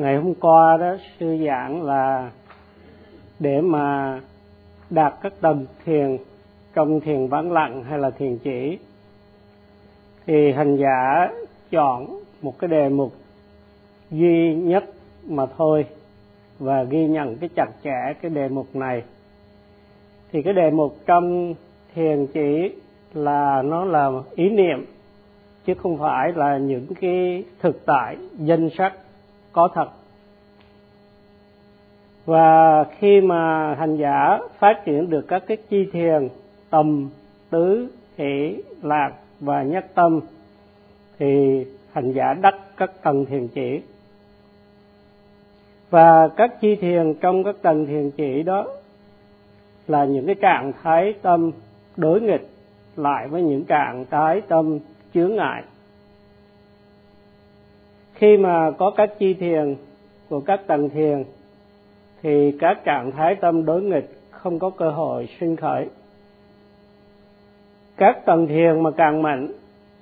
ngày hôm qua đó, sư giảng là để mà đạt các tầng thiền trong thiền vắng lặng hay là thiền chỉ. Thì hành giả chọn một cái đề mục duy nhất mà thôi và ghi nhận cái chặt chẽ cái đề mục này. Thì cái đề mục trong thiền chỉ là nó là ý niệm, chứ không phải là những cái thực tại, danh sắc có thật. Và khi mà hành giả phát triển được các cái chi thiền tầm tứ, hỷ, lạc và nhất tâm, thì hành giả đắc các tầng thiền chỉ. Và các chi thiền trong các tầng thiền chỉ đó là những cái trạng thái tâm đối nghịch lại với những trạng thái tâm chướng ngại khi mà có các chi thiền của các tầng thiền, thì các trạng thái tâm đối nghịch không có cơ hội sinh khởi. Các tầng thiền mà càng mạnh,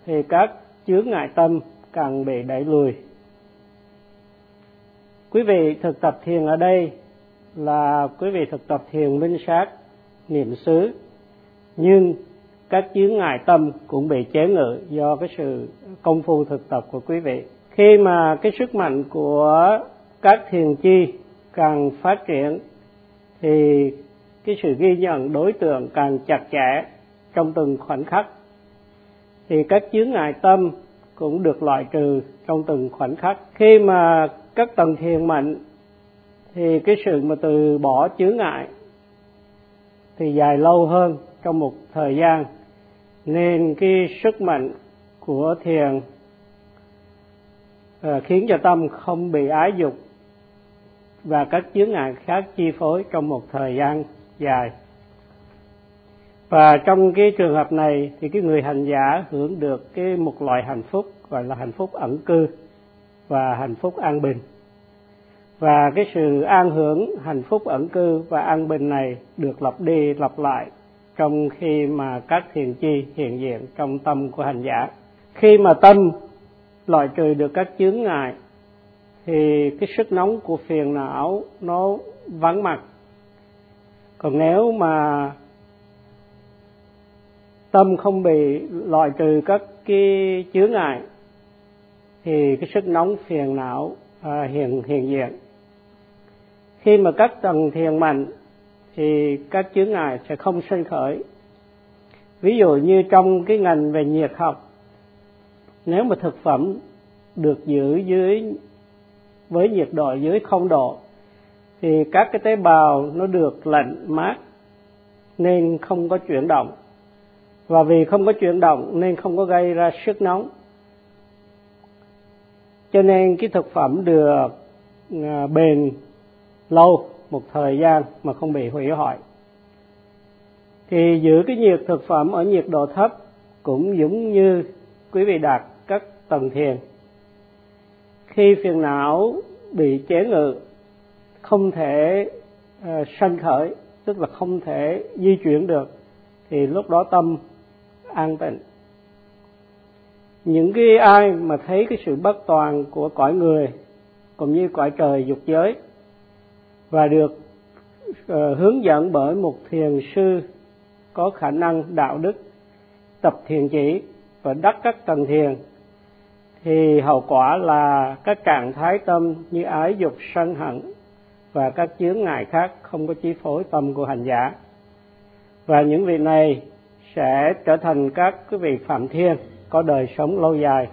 thì các chướng ngại tâm càng bị đẩy lùi. Quý vị thực tập thiền ở đây là quý vị thực tập thiền minh sát, niệm xứ. Nhưng các chướng ngại tâm cũng bị chế ngự do cái sự công phu thực tập của quý vị khi mà cái sức mạnh của các thiền chi càng phát triển, thì cái sự ghi nhận đối tượng càng chặt chẽ trong từng khoảnh khắc. Thì các chướng ngại tâm cũng được loại trừ trong từng khoảnh khắc. Khi mà các tầng thiền mạnh, thì cái sự mà từ bỏ chướng ngại thì dài lâu hơn trong một thời gian. Nên cái sức mạnh của thiền Ờ, khiến cho tâm không bị ái dục và các chướng ngại khác chi phối trong một thời gian dài. Và trong cái trường hợp này thì cái người hành giả hưởng được cái một loại hạnh phúc, gọi là hạnh phúc ẩn cư và hạnh phúc an bình. Và cái sự an hưởng, hạnh phúc ẩn cư và an bình này được lặp đi lặp lại trong khi mà các thiền chi hiện diện trong tâm của hành giả. Khi mà tâm loại trừ được các chướng ngại thì cái sức nóng của phiền não nó vắng mặt. Còn nếu mà tâm không bị loại trừ các cái chướng ngại thì cái sức nóng phiền não à, hiện hiện diện. Khi mà các tầng thiền mạnh thì các chướng ngại sẽ không sinh khởi. Ví dụ như trong cái ngành về nhiệt học nếu mà thực phẩm được giữ dưới, với nhiệt độ dưới không độ, thì các cái tế bào nó được lạnh mát, nên không có chuyển động. Và vì không có chuyển động, nên không có gây ra sức nóng. Cho nên cái thực phẩm được à, bền lâu một thời gian mà không bị hủy hoại. Thì giữ cái nhiệt thực phẩm ở nhiệt độ thấp cũng giống như quý vị đạt tầng thiền. Khi phiền não bị chế ngự không thể uh, sanh khởi tức là không thể di chuyển được thì lúc đó tâm an tịnh. Những cái ai mà thấy cái sự bất toàn của cõi người cũng như cõi trời dục giới và được uh, hướng dẫn bởi một thiền sư có khả năng đạo đức tập thiền chỉ và đắc các tầng thiền thì hậu quả là các trạng thái tâm như ái dục, sân hận và các chướng ngại khác không có chi phối tâm của hành giả. Và những vị này sẽ trở thành các cái vị phạm thiên, có đời sống lâu dài.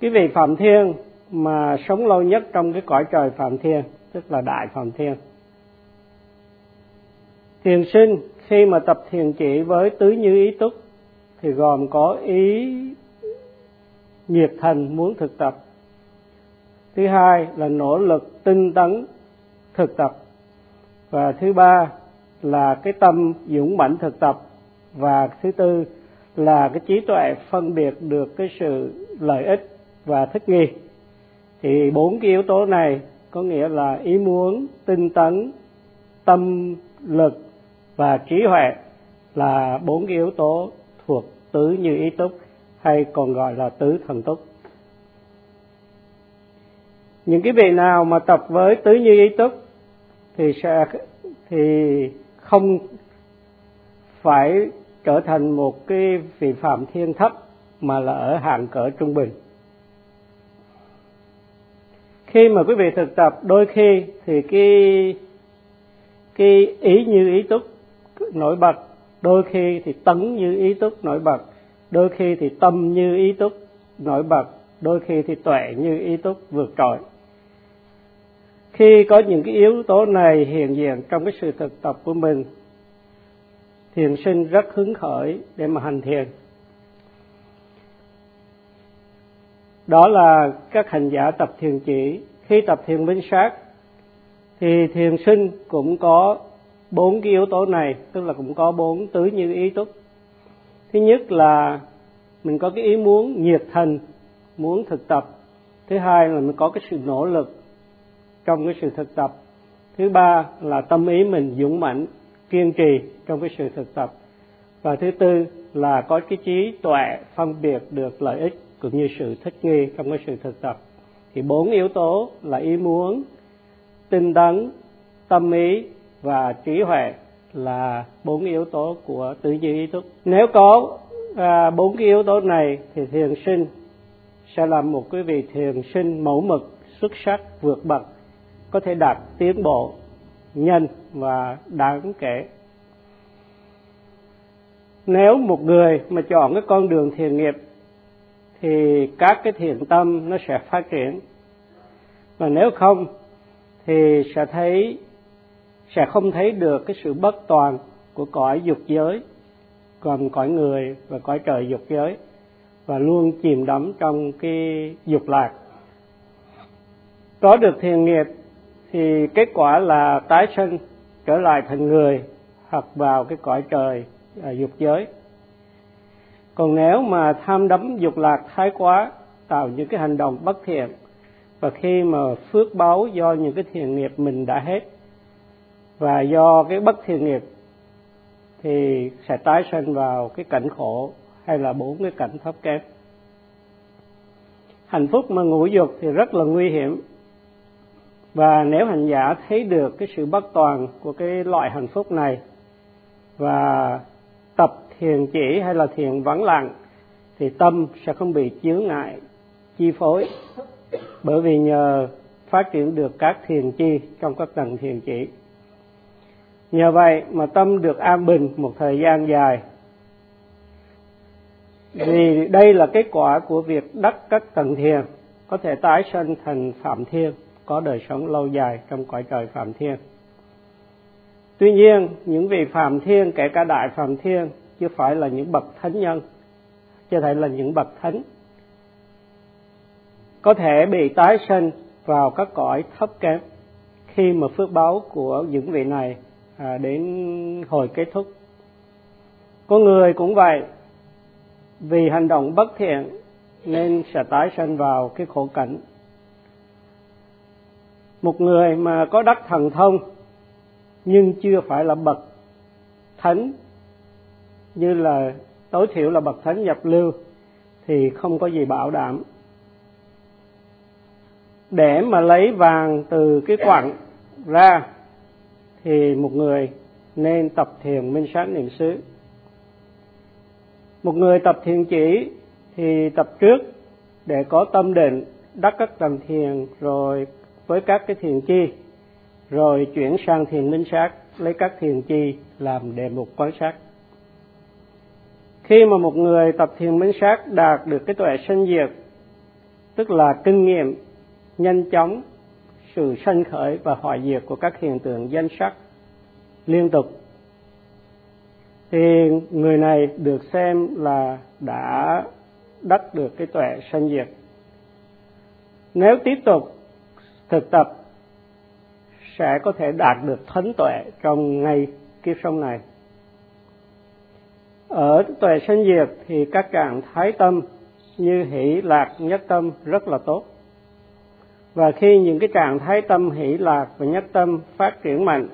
Cái vị phạm thiên mà sống lâu nhất trong cái cõi trời phạm thiên, tức là đại phạm thiên. Thiền sinh khi mà tập thiền chỉ với tứ như ý túc thì gồm có ý nhiệt thành muốn thực tập. Thứ hai là nỗ lực tinh tấn thực tập. Và thứ ba là cái tâm dũng mãnh thực tập. Và thứ tư là cái trí tuệ phân biệt được cái sự lợi ích và thích nghi. Thì bốn cái yếu tố này có nghĩa là ý muốn tinh tấn, tâm lực và trí huệ là bốn cái yếu tố thuộc tứ như ý túc hay còn gọi là tứ thần túc. Những cái vị nào mà tập với tứ như ý túc thì sẽ, thì không phải trở thành một cái vị phạm thiên thấp mà là ở hạng cỡ trung bình. Khi mà quý vị thực tập, đôi khi thì cái cái ý như ý túc nổi bật, đôi khi thì tấn như ý túc nổi bật đôi khi thì tâm như ý túc nổi bật đôi khi thì tuệ như ý túc vượt trội. Khi có những cái yếu tố này hiện diện trong cái sự thực tập của mình, thiền sinh rất hứng khởi để mà hành thiền. Đó là các hành giả tập thiền chỉ. Khi tập thiền minh sát, thì thiền sinh cũng có bốn cái yếu tố này, tức là cũng có bốn tứ như ý túc thứ nhất là mình có cái ý muốn nhiệt thành, muốn thực tập. Thứ hai là mình có cái sự nỗ lực trong cái sự thực tập. Thứ ba là tâm ý mình dũng mãnh, kiên trì trong cái sự thực tập. Và thứ tư là có cái trí tuệ phân biệt được lợi ích cũng như sự thích nghi trong cái sự thực tập. Thì bốn yếu tố là ý muốn, tinh tấn, tâm ý và trí huệ là bốn yếu tố của tứ duy ý thức. Nếu có à, bốn cái yếu tố này thì thiền sinh sẽ là một cái vị thiền sinh mẫu mực xuất sắc vượt bậc có thể đạt tiến bộ nhân và đáng kể. Nếu một người mà chọn cái con đường thiền nghiệp thì các cái thiền tâm nó sẽ phát triển. Mà nếu không thì sẽ thấy sẽ không thấy được cái sự bất toàn của cõi dục giới còn cõi người và cõi trời dục giới và luôn chìm đắm trong cái dục lạc. Có được thiền nghiệp thì kết quả là tái sinh trở lại thành người hoặc vào cái cõi trời à, dục giới. Còn nếu mà tham đắm dục lạc thái quá tạo những cái hành động bất thiện và khi mà phước báo do những cái thiện nghiệp mình đã hết và do cái bất thiện nghiệp thì sẽ tái sinh vào cái cảnh khổ hay là bốn cái cảnh thấp kém. Hạnh phúc mà ngũ dục thì rất là nguy hiểm. Và nếu hành giả thấy được cái sự bất toàn của cái loại hạnh phúc này và tập thiền chỉ hay là thiền vắng lặng, thì tâm sẽ không bị chướng ngại, chi phối. Bởi vì nhờ phát triển được các thiền chi trong các tầng thiền chỉ nhờ vậy mà tâm được an bình một thời gian dài. Vì đây là kết quả của việc đắc các tầng thiền, có thể tái sinh thành phạm thiên, có đời sống lâu dài trong cõi trời phạm thiên. Tuy nhiên, những vị phạm thiên, kể cả đại phạm thiên chưa phải là những bậc thánh nhân, chưa thể là những bậc thánh, có thể bị tái sinh vào các cõi thấp kém khi mà phước báo của những vị này à, đến hồi kết thúc. Con người cũng vậy vì hành động bất thiện nên sẽ tái sinh vào cái khổ cảnh. Một người mà có đắc thần thông nhưng chưa phải là bậc thánh như là tối thiểu là bậc thánh nhập lưu thì không có gì bảo đảm. Để mà lấy vàng từ cái quặng ra thì một người nên tập thiền minh sát niệm xứ. Một người tập thiền chỉ thì tập trước để có tâm định, đắc các tầng thiền rồi với các cái thiền chi, rồi chuyển sang thiền minh sát, lấy các thiền chi làm đề mục quan sát. Khi mà một người tập thiền minh sát đạt được cái tuệ sanh diệt, tức là kinh nghiệm nhanh chóng sự sanh khởi và hoại diệt của các hiện tượng danh sắc liên tục. Thì người này được xem là đã đắc được cái tuệ sanh diệt. Nếu tiếp tục thực tập, sẽ có thể đạt được thánh tuệ trong ngay kiếp sống này. Ở tuệ sanh diệt thì các trạng thái tâm như hỷ, lạc, nhất tâm rất là tốt và khi những cái trạng thái tâm hỷ lạc và nhất tâm phát triển mạnh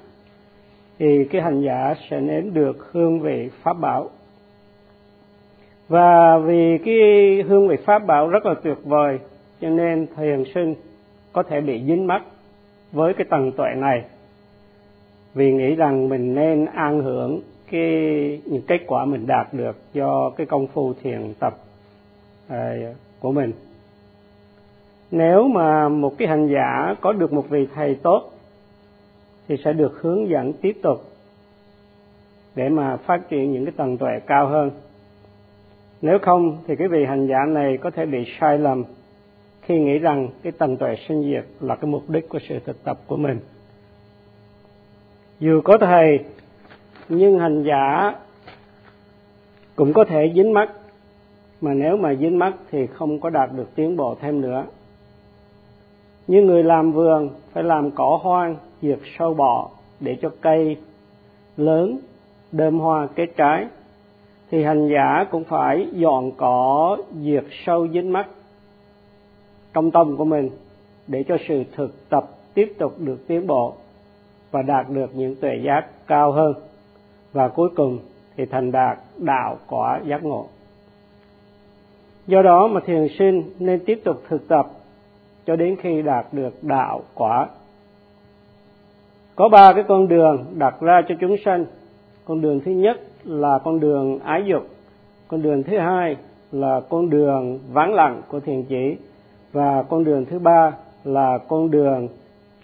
thì cái hành giả sẽ nếm được hương vị pháp bảo. Và vì cái hương vị pháp bảo rất là tuyệt vời cho nên thiền sinh có thể bị dính mắc với cái tầng tuệ này. Vì nghĩ rằng mình nên an hưởng cái những kết quả mình đạt được do cái công phu thiền tập à, của mình nếu mà một cái hành giả có được một vị thầy tốt, thì sẽ được hướng dẫn tiếp tục để mà phát triển những cái tầng tuệ cao hơn. Nếu không, thì cái vị hành giả này có thể bị sai lầm khi nghĩ rằng cái tầng tuệ sinh diệt là cái mục đích của sự thực tập của mình. Dù có thầy, nhưng hành giả cũng có thể dính mắt. Mà nếu mà dính mắt thì không có đạt được tiến bộ thêm nữa như người làm vườn phải làm cỏ hoang, diệt sâu bọ để cho cây lớn, đơm hoa kết trái. Thì hành giả cũng phải dọn cỏ, diệt sâu dính mắt trong tâm của mình để cho sự thực tập tiếp tục được tiến bộ và đạt được những tuệ giác cao hơn. Và cuối cùng thì thành đạt đạo quả giác ngộ. Do đó mà thiền sinh nên tiếp tục thực tập cho đến khi đạt được đạo quả. Có ba cái con đường đặt ra cho chúng sanh. Con đường thứ nhất là con đường ái dục. Con đường thứ hai là con đường vắng lặng của thiền chỉ. Và con đường thứ ba là con đường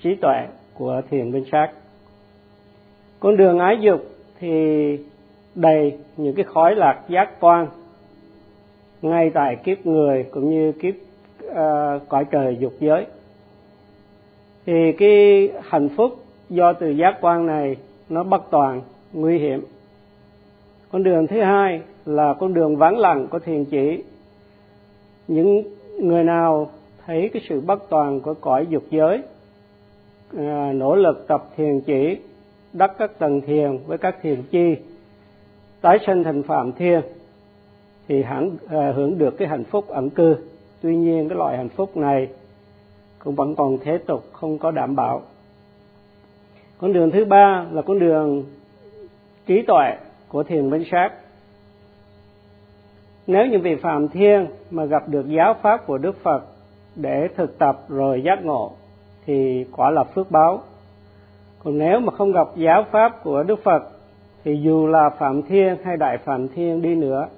trí tuệ của thiền minh sát. Con đường ái dục thì đầy những cái khói lạc giác quan ngay tại kiếp người cũng như kiếp uh, cõi trời dục giới. Thì cái hạnh phúc do từ giác quan này nó bất toàn nguy hiểm. Con đường thứ hai là con đường vắng lặng của thiền chỉ. Những người nào thấy cái sự bất toàn của cõi dục giới à, nỗ lực tập thiền chỉ đắc các tầng thiền với các thiền chi tái sinh thành phạm thiên thì hẳn à, hưởng được cái hạnh phúc ẩn cư tuy nhiên, cái loại hạnh phúc này cũng vẫn còn thế tục, không có đảm bảo. Con đường thứ ba là con đường trí tuệ của thiền minh sát. Nếu những vị phạm thiên mà gặp được giáo pháp của đức phật để thực tập rồi giác ngộ, thì quả là phước báo. Còn nếu mà không gặp giáo pháp của đức phật, thì dù là phạm thiên hay đại phạm thiên đi nữa,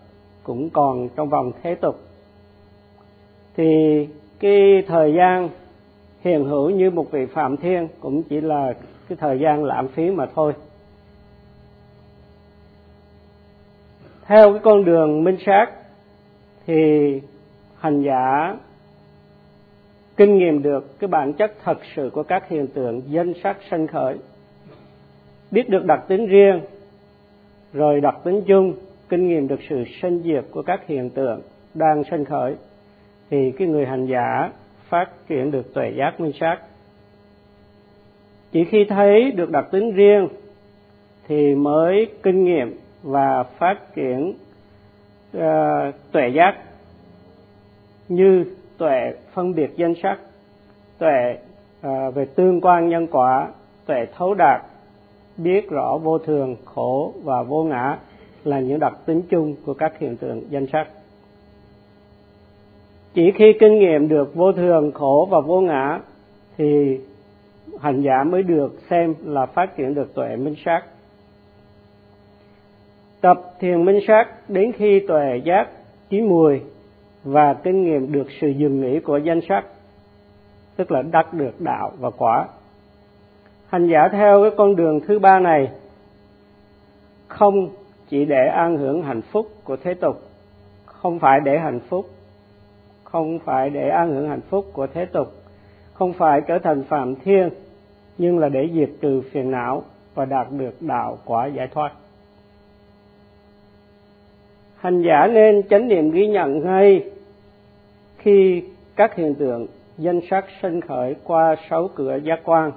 cũng còn trong vòng thế tục thì cái thời gian hiện hữu như một vị phạm thiên cũng chỉ là cái thời gian lãng phí mà thôi. Theo cái con đường minh sát thì hành giả kinh nghiệm được cái bản chất thật sự của các hiện tượng danh sắc sanh khởi. Biết được đặc tính riêng, rồi đặc tính chung, kinh nghiệm được sự sinh diệt của các hiện tượng đang sanh khởi thì cái người hành giả phát triển được tuệ giác minh sát. Chỉ khi thấy được đặc tính riêng thì mới kinh nghiệm và phát triển uh, tuệ giác như tuệ phân biệt danh sắc tuệ uh, về tương quan nhân quả tuệ thấu đạt biết rõ vô thường khổ và vô ngã là những đặc tính chung của các hiện tượng danh sắc chỉ khi kinh nghiệm được vô thường, khổ và vô ngã, thì hành giả mới được xem là phát triển được tuệ minh sát. Tập thiền minh sát đến khi tuệ giác chín mùi và kinh nghiệm được sự dừng nghỉ của danh sắc, tức là đắc được đạo và quả. Hành giả theo cái con đường thứ ba này, không chỉ để an hưởng hạnh phúc của thế tục, không phải để hạnh phúc không phải để an hưởng hạnh phúc của thế tục, không phải trở thành phạm thiên, nhưng là để diệt trừ phiền não và đạt được đạo quả giải thoát. Hành giả nên chánh niệm ghi nhận ngay khi các hiện tượng danh sắc sinh khởi qua sáu cửa giác quan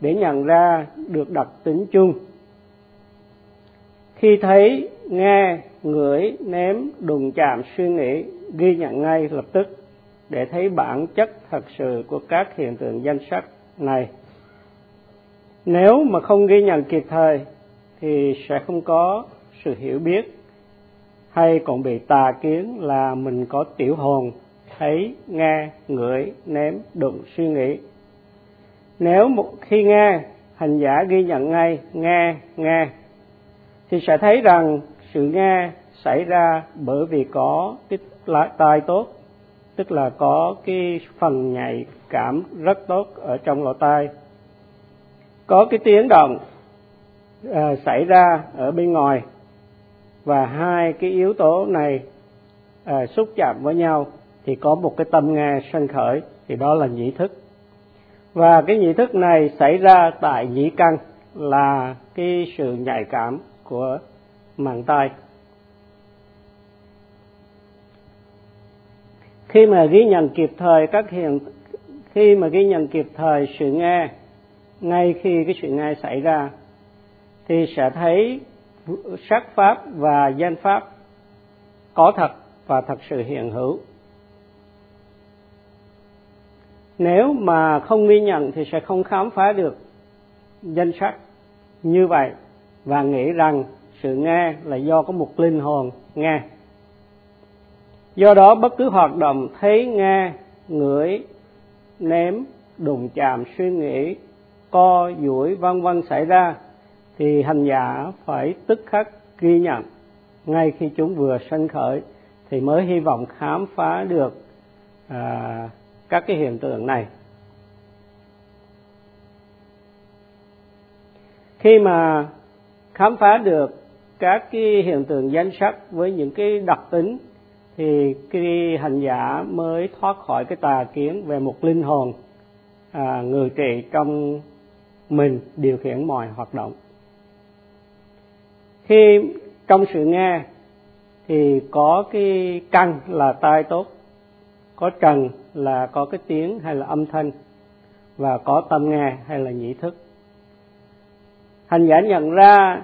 để nhận ra được đặc tính chung. Khi thấy, nghe, ngửi, nếm, đụng chạm, suy nghĩ ghi nhận ngay lập tức để thấy bản chất thật sự của các hiện tượng danh sắc này. Nếu mà không ghi nhận kịp thời, thì sẽ không có sự hiểu biết, hay còn bị tà kiến là mình có tiểu hồn thấy, nghe, ngửi, nếm, đụng, suy nghĩ. Nếu một khi nghe, hành giả ghi nhận ngay, nghe nghe, thì sẽ thấy rằng sự nghe xảy ra bởi vì có cái tai tốt tức là có cái phần nhạy cảm rất tốt ở trong lỗ tai. Có cái tiếng động à, xảy ra ở bên ngoài và hai cái yếu tố này à, xúc chạm với nhau thì có một cái tâm nghe sân khởi thì đó là nhĩ thức. Và cái nhĩ thức này xảy ra tại nhĩ căn là cái sự nhạy cảm của màng tai. Khi mà ghi nhận kịp thời các hiện khi mà ghi nhận kịp thời sự nghe, ngay khi cái sự nghe xảy ra, thì sẽ thấy sắc pháp và danh pháp có thật và thật sự hiện hữu. Nếu mà không ghi nhận thì sẽ không khám phá được danh sắc như vậy và nghĩ rằng sự nghe là do có một linh hồn nghe do đó bất cứ hoạt động thấy nghe ngửi nếm đụng chạm suy nghĩ co duỗi vân vân xảy ra thì hành giả phải tức khắc ghi nhận. Ngay khi chúng vừa sanh khởi thì mới hy vọng khám phá được à, các cái hiện tượng này. Khi mà khám phá được các cái hiện tượng danh sắc với những cái đặc tính thì cái hành giả mới thoát khỏi cái tà kiến về một linh hồn à, người trị trong mình điều khiển mọi hoạt động. Khi trong sự nghe thì có cái căn là tai tốt có trần là có cái tiếng hay là âm thanh và có tâm nghe hay là nhĩ thức. Hành giả nhận ra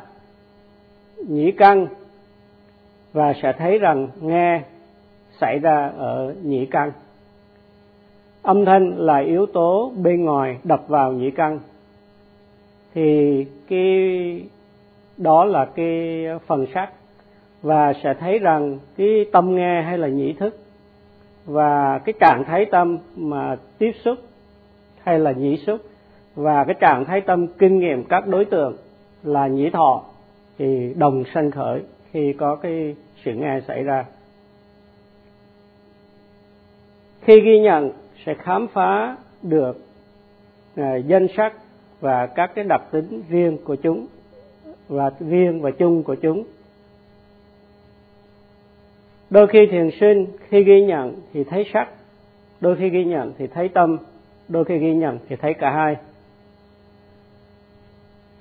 nhĩ căn và sẽ thấy rằng nghe xảy ra ở nhĩ căn. Âm thanh là yếu tố bên ngoài đập vào nhĩ căn. Thì cái, đó là cái phần sắc và sẽ thấy rằng cái tâm nghe hay là nhĩ thức và cái trạng thái tâm mà tiếp xúc hay là nhĩ xúc và cái trạng thái tâm kinh nghiệm các đối tượng là nhĩ thọ thì đồng sanh khởi khi có cái sự nghe xảy ra. Khi ghi nhận sẽ khám phá được à, danh sắc và các cái đặc tính riêng của chúng và riêng và chung của chúng. Đôi khi thiền sinh khi ghi nhận thì thấy sắc đôi khi ghi nhận thì thấy tâm đôi khi ghi nhận thì thấy cả hai.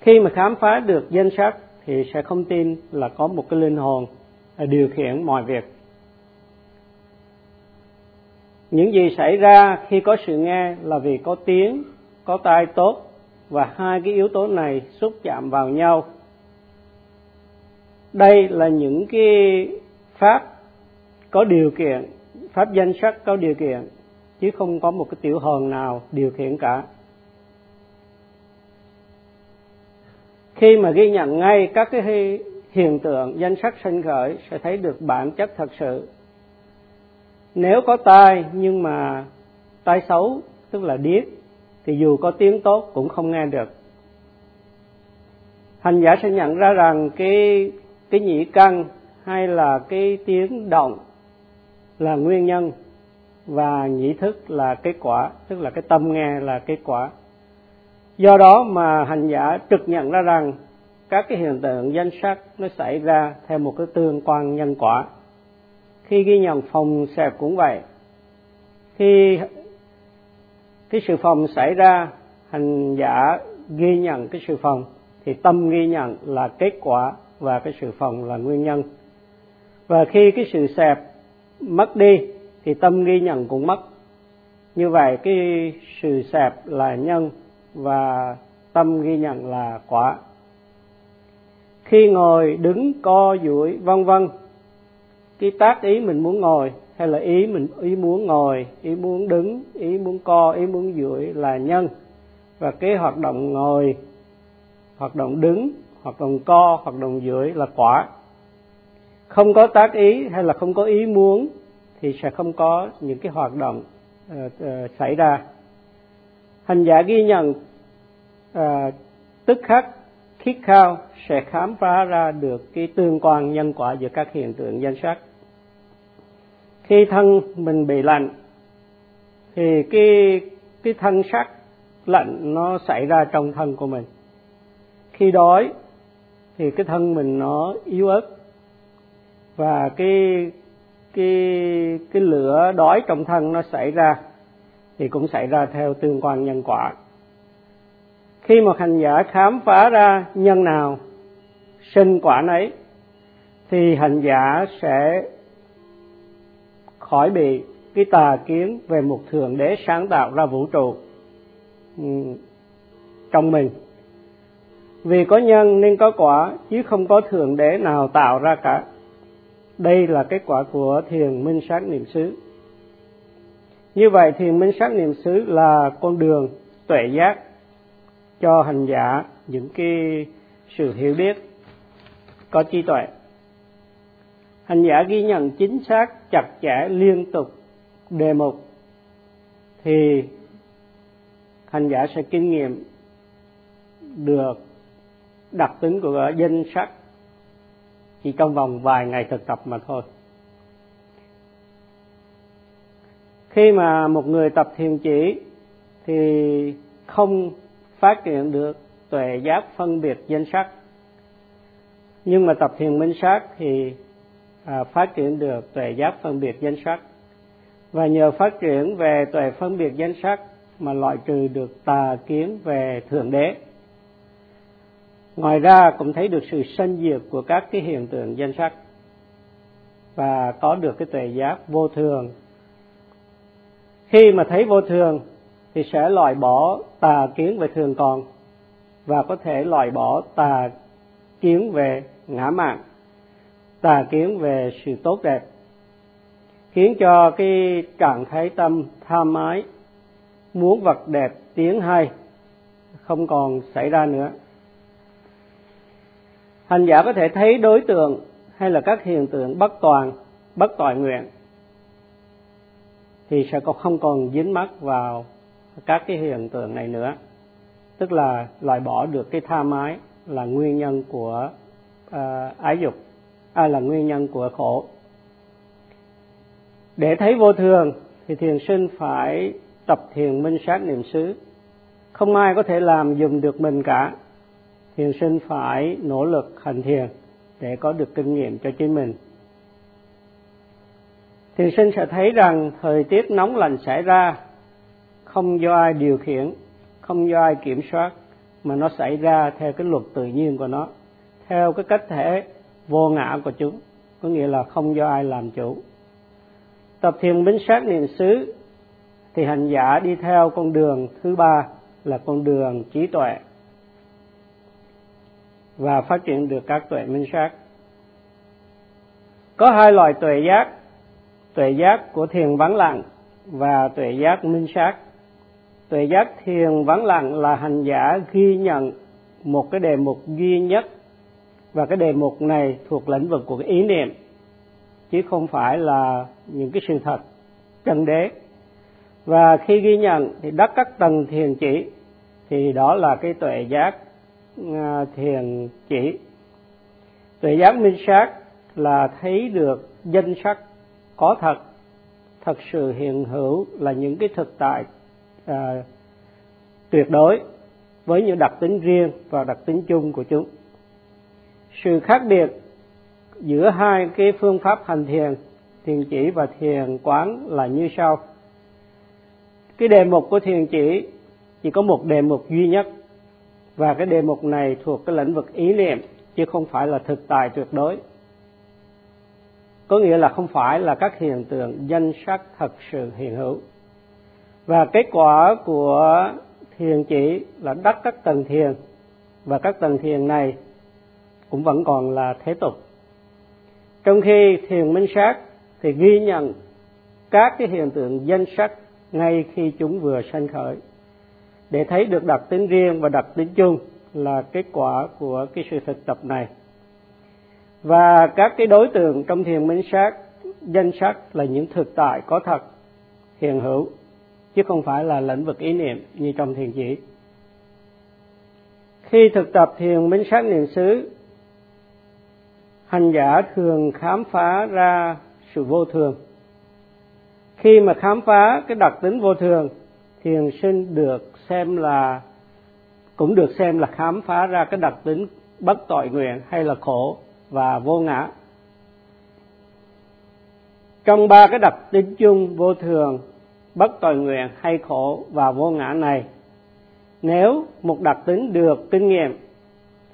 Khi mà khám phá được danh sắc thì sẽ không tin là có một cái linh hồn điều khiển mọi việc những gì xảy ra khi có sự nghe là vì có tiếng, có tai tốt, và hai cái yếu tố này xúc chạm vào nhau. Đây là những cái pháp có điều kiện, pháp danh sắc có điều kiện, chứ không có một cái tiểu hồn nào điều khiển cả. Khi mà ghi nhận ngay các cái hiện tượng danh sắc sinh khởi, sẽ thấy được bản chất thật sự nếu có tai nhưng mà tai xấu, tức là điếc, thì dù có tiếng tốt cũng không nghe được. Hành giả sẽ nhận ra rằng cái cái nhĩ căn hay là cái tiếng động là nguyên nhân và nhĩ thức là kết quả, tức là cái tâm nghe là kết quả. Do đó mà hành giả trực nhận ra rằng các cái hiện tượng danh sắc nó xảy ra theo một cái tương quan nhân quả khi ghi nhận phòng xẹp cũng vậy. Khi cái sự phòng xảy ra, hành giả ghi nhận cái sự phòng, thì tâm ghi nhận là kết quả và cái sự phòng là nguyên nhân. Và khi cái sự xẹp mất đi, thì tâm ghi nhận cũng mất. Như vậy, cái sự xẹp là nhân và tâm ghi nhận là quả. Khi ngồi đứng co duỗi vân vân cái tác ý mình muốn ngồi hay là ý mình ý muốn ngồi ý muốn đứng ý muốn co ý muốn duỗi là nhân. Và cái hoạt động ngồi hoạt động đứng hoạt động co hoạt động duỗi là quả. Không có tác ý hay là không có ý muốn thì sẽ không có những cái hoạt động uh, uh, xảy ra. Hành giả ghi nhận uh, tức khắc khiết khao sẽ khám phá ra được cái tương quan nhân quả giữa các hiện tượng danh sắc khi thân mình bị lạnh, thì cái cái thân sắc lạnh nó xảy ra trong thân của mình. Khi đói, thì cái thân mình nó yếu ớt và cái cái cái lửa đói trong thân nó xảy ra thì cũng xảy ra theo tương quan nhân quả. Khi một hành giả khám phá ra nhân nào, sinh quả nấy, thì hành giả sẽ khỏi bị cái tà kiến về một thượng đế sáng tạo ra vũ trụ ừ, trong mình. Vì có nhân nên có quả, chứ không có thượng đế nào tạo ra cả. Đây là kết quả của thiền minh sát niệm xứ. Như vậy thiền minh sát niệm xứ là con đường tuệ giác cho hành giả những cái sự hiểu biết có trí tuệ hành giả ghi nhận chính xác chặt chẽ liên tục đề mục. Thì hành giả sẽ kinh nghiệm được đặc tính của danh sắc chỉ trong vòng vài ngày thực tập mà thôi. Khi mà một người tập thiền chỉ thì không phát triển được tuệ giác phân biệt danh sắc nhưng mà tập thiền minh sát thì à, phát triển được tuệ giác phân biệt danh sắc. Và nhờ phát triển về tuệ phân biệt danh sắc mà loại trừ được tà kiến về thượng đế. Ngoài ra cũng thấy được sự sanh diệt của các cái hiện tượng danh sắc và có được cái tuệ giác vô thường. Khi mà thấy vô thường thì sẽ loại bỏ tà kiến về thường còn và có thể loại bỏ tà kiến về ngã mạng tà kiến về sự tốt đẹp khiến cho cái trạng thái tâm tham ái muốn vật đẹp tiếng hay không còn xảy ra nữa. Hành giả có thể thấy đối tượng hay là các hiện tượng bất toàn bất toại nguyện thì sẽ không còn dính mắc vào các cái hiện tượng này nữa. Tức là loại bỏ được cái tha mái là nguyên nhân của uh, ái dục à, là nguyên nhân của khổ. Để thấy vô thường thì thiền sinh phải tập thiền minh sát niệm xứ. Không ai có thể làm dùm được mình cả. Thiền sinh phải nỗ lực hành thiền để có được kinh nghiệm cho chính mình. Thiền sinh sẽ thấy rằng thời tiết nóng lạnh xảy ra không do ai điều khiển không do ai kiểm soát mà nó xảy ra theo cái luật tự nhiên của nó. Theo cái cách thể vô ngã của chúng có nghĩa là không do ai làm chủ. Tập thiền bính sát niệm xứ thì hành giả đi theo con đường thứ ba là con đường trí tuệ và phát triển được các tuệ minh sát. Có hai loại tuệ giác tuệ giác của thiền vắng lặng và tuệ giác minh sát. Tuệ giác thiền vắng lặng là hành giả ghi nhận một cái đề mục duy nhất và cái đề mục này thuộc lĩnh vực của cái ý niệm chứ không phải là những cái sự thật chân đế. Và khi ghi nhận thì đắc các tầng thiền chỉ thì đó là cái tuệ giác à, thiền chỉ. Tuệ giác minh sát là thấy được danh sắc có thật thật sự hiện hữu là những cái thực tại à, tuyệt đối với những đặc tính riêng và đặc tính chung của chúng sự khác biệt giữa hai cái phương pháp hành thiền thiền chỉ và thiền quán là như sau. Cái đề mục của thiền chỉ chỉ có một đề mục duy nhất, và cái đề mục này thuộc cái lĩnh vực ý niệm, chứ không phải là thực tại tuyệt đối. Có nghĩa là không phải là các hiện tượng danh sắc thật sự hiện hữu. Và kết quả của thiền chỉ là đắc các tầng thiền, và các tầng thiền này cũng vẫn còn là thế tục. Trong khi thiền minh sát thì ghi nhận các cái hiện tượng danh sắc ngay khi chúng vừa sanh khởi. Để thấy được đặc tính riêng và đặc tính chung là kết quả của cái sự thực tập này. Và các cái đối tượng trong thiền minh sát, danh sắc là những thực tại có thật, hiện hữu, chứ không phải là lĩnh vực ý niệm như trong thiền chỉ. Khi thực tập thiền minh sát niệm xứ hành giả thường khám phá ra sự vô thường. Khi mà khám phá cái đặc tính vô thường, thiền sinh được xem là, cũng được xem là khám phá ra cái đặc tính bất tội nguyện hay là khổ và vô ngã. Trong ba cái đặc tính chung vô thường, bất tội nguyện hay khổ và vô ngã này, nếu một đặc tính được kinh nghiệm,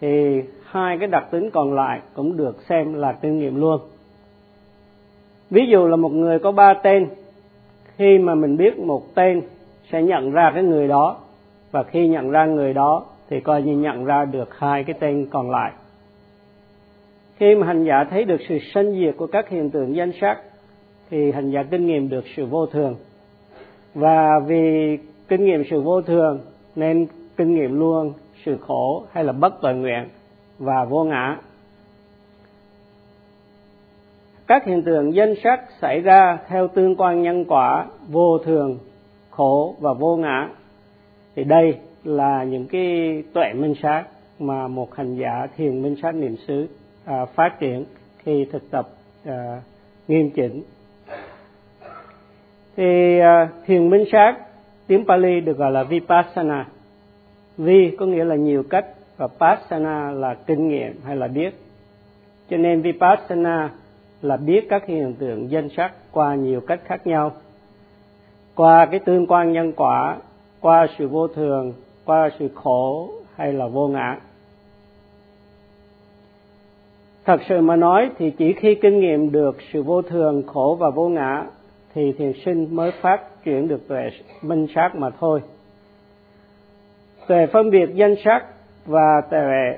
thì hai cái đặc tính còn lại cũng được xem là kinh nghiệm luôn. Ví dụ là một người có ba tên, khi mà mình biết một tên sẽ nhận ra cái người đó, và khi nhận ra người đó thì coi như nhận ra được hai cái tên còn lại. Khi mà hành giả thấy được sự sanh diệt của các hiện tượng danh sắc, thì hành giả kinh nghiệm được sự vô thường. Và vì kinh nghiệm sự vô thường, nên kinh nghiệm luôn sự khổ hay là bất toàn nguyện và vô ngã. Các hiện tượng danh sắc xảy ra theo tương quan nhân quả vô thường khổ và vô ngã. Thì đây là những cái tuệ minh sát mà một hành giả thiền minh sát niệm xứ à, phát triển khi thực tập à, nghiêm chỉnh. Thì à, thiền minh sát tiếng Pali được gọi là vipassana. Vi có nghĩa là nhiều cách và passana là kinh nghiệm hay là biết. Cho nên vipassana là biết các hiện tượng danh sắc qua nhiều cách khác nhau. Qua cái tương quan nhân quả, qua sự vô thường, qua sự khổ hay là vô ngã. Thật sự mà nói thì chỉ khi kinh nghiệm được sự vô thường, khổ và vô ngã thì thiền sinh mới phát triển được tuệ minh sát mà thôi. Tuệ phân biệt danh sắc và tuệ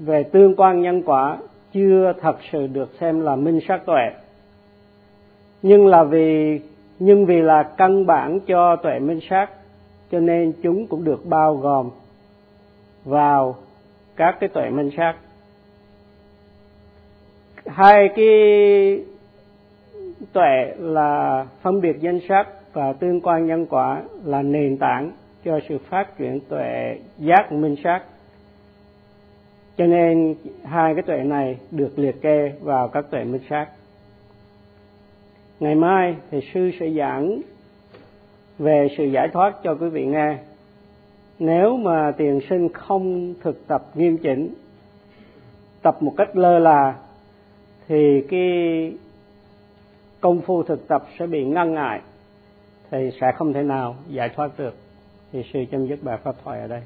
về tương quan nhân quả chưa thật sự được xem là minh sát tuệ nhưng là vì, nhưng vì là căn bản cho tuệ minh sát cho nên chúng cũng được bao gồm vào các cái tuệ minh sát hai cái tuệ là phân biệt danh sắc và tương quan nhân quả là nền tảng cho sự phát triển tuệ giác minh sát cho nên hai cái tuệ này được liệt kê vào các tuệ minh sát. Ngày mai thì sư sẽ giảng về sự giải thoát cho quý vị nghe. Nếu mà tiền sinh không thực tập nghiêm chỉnh, tập một cách lơ là, thì cái công phu thực tập sẽ bị ngăn ngại, thì sẽ không thể nào giải thoát được. Thì sư chấm dứt bài pháp thoại ở đây.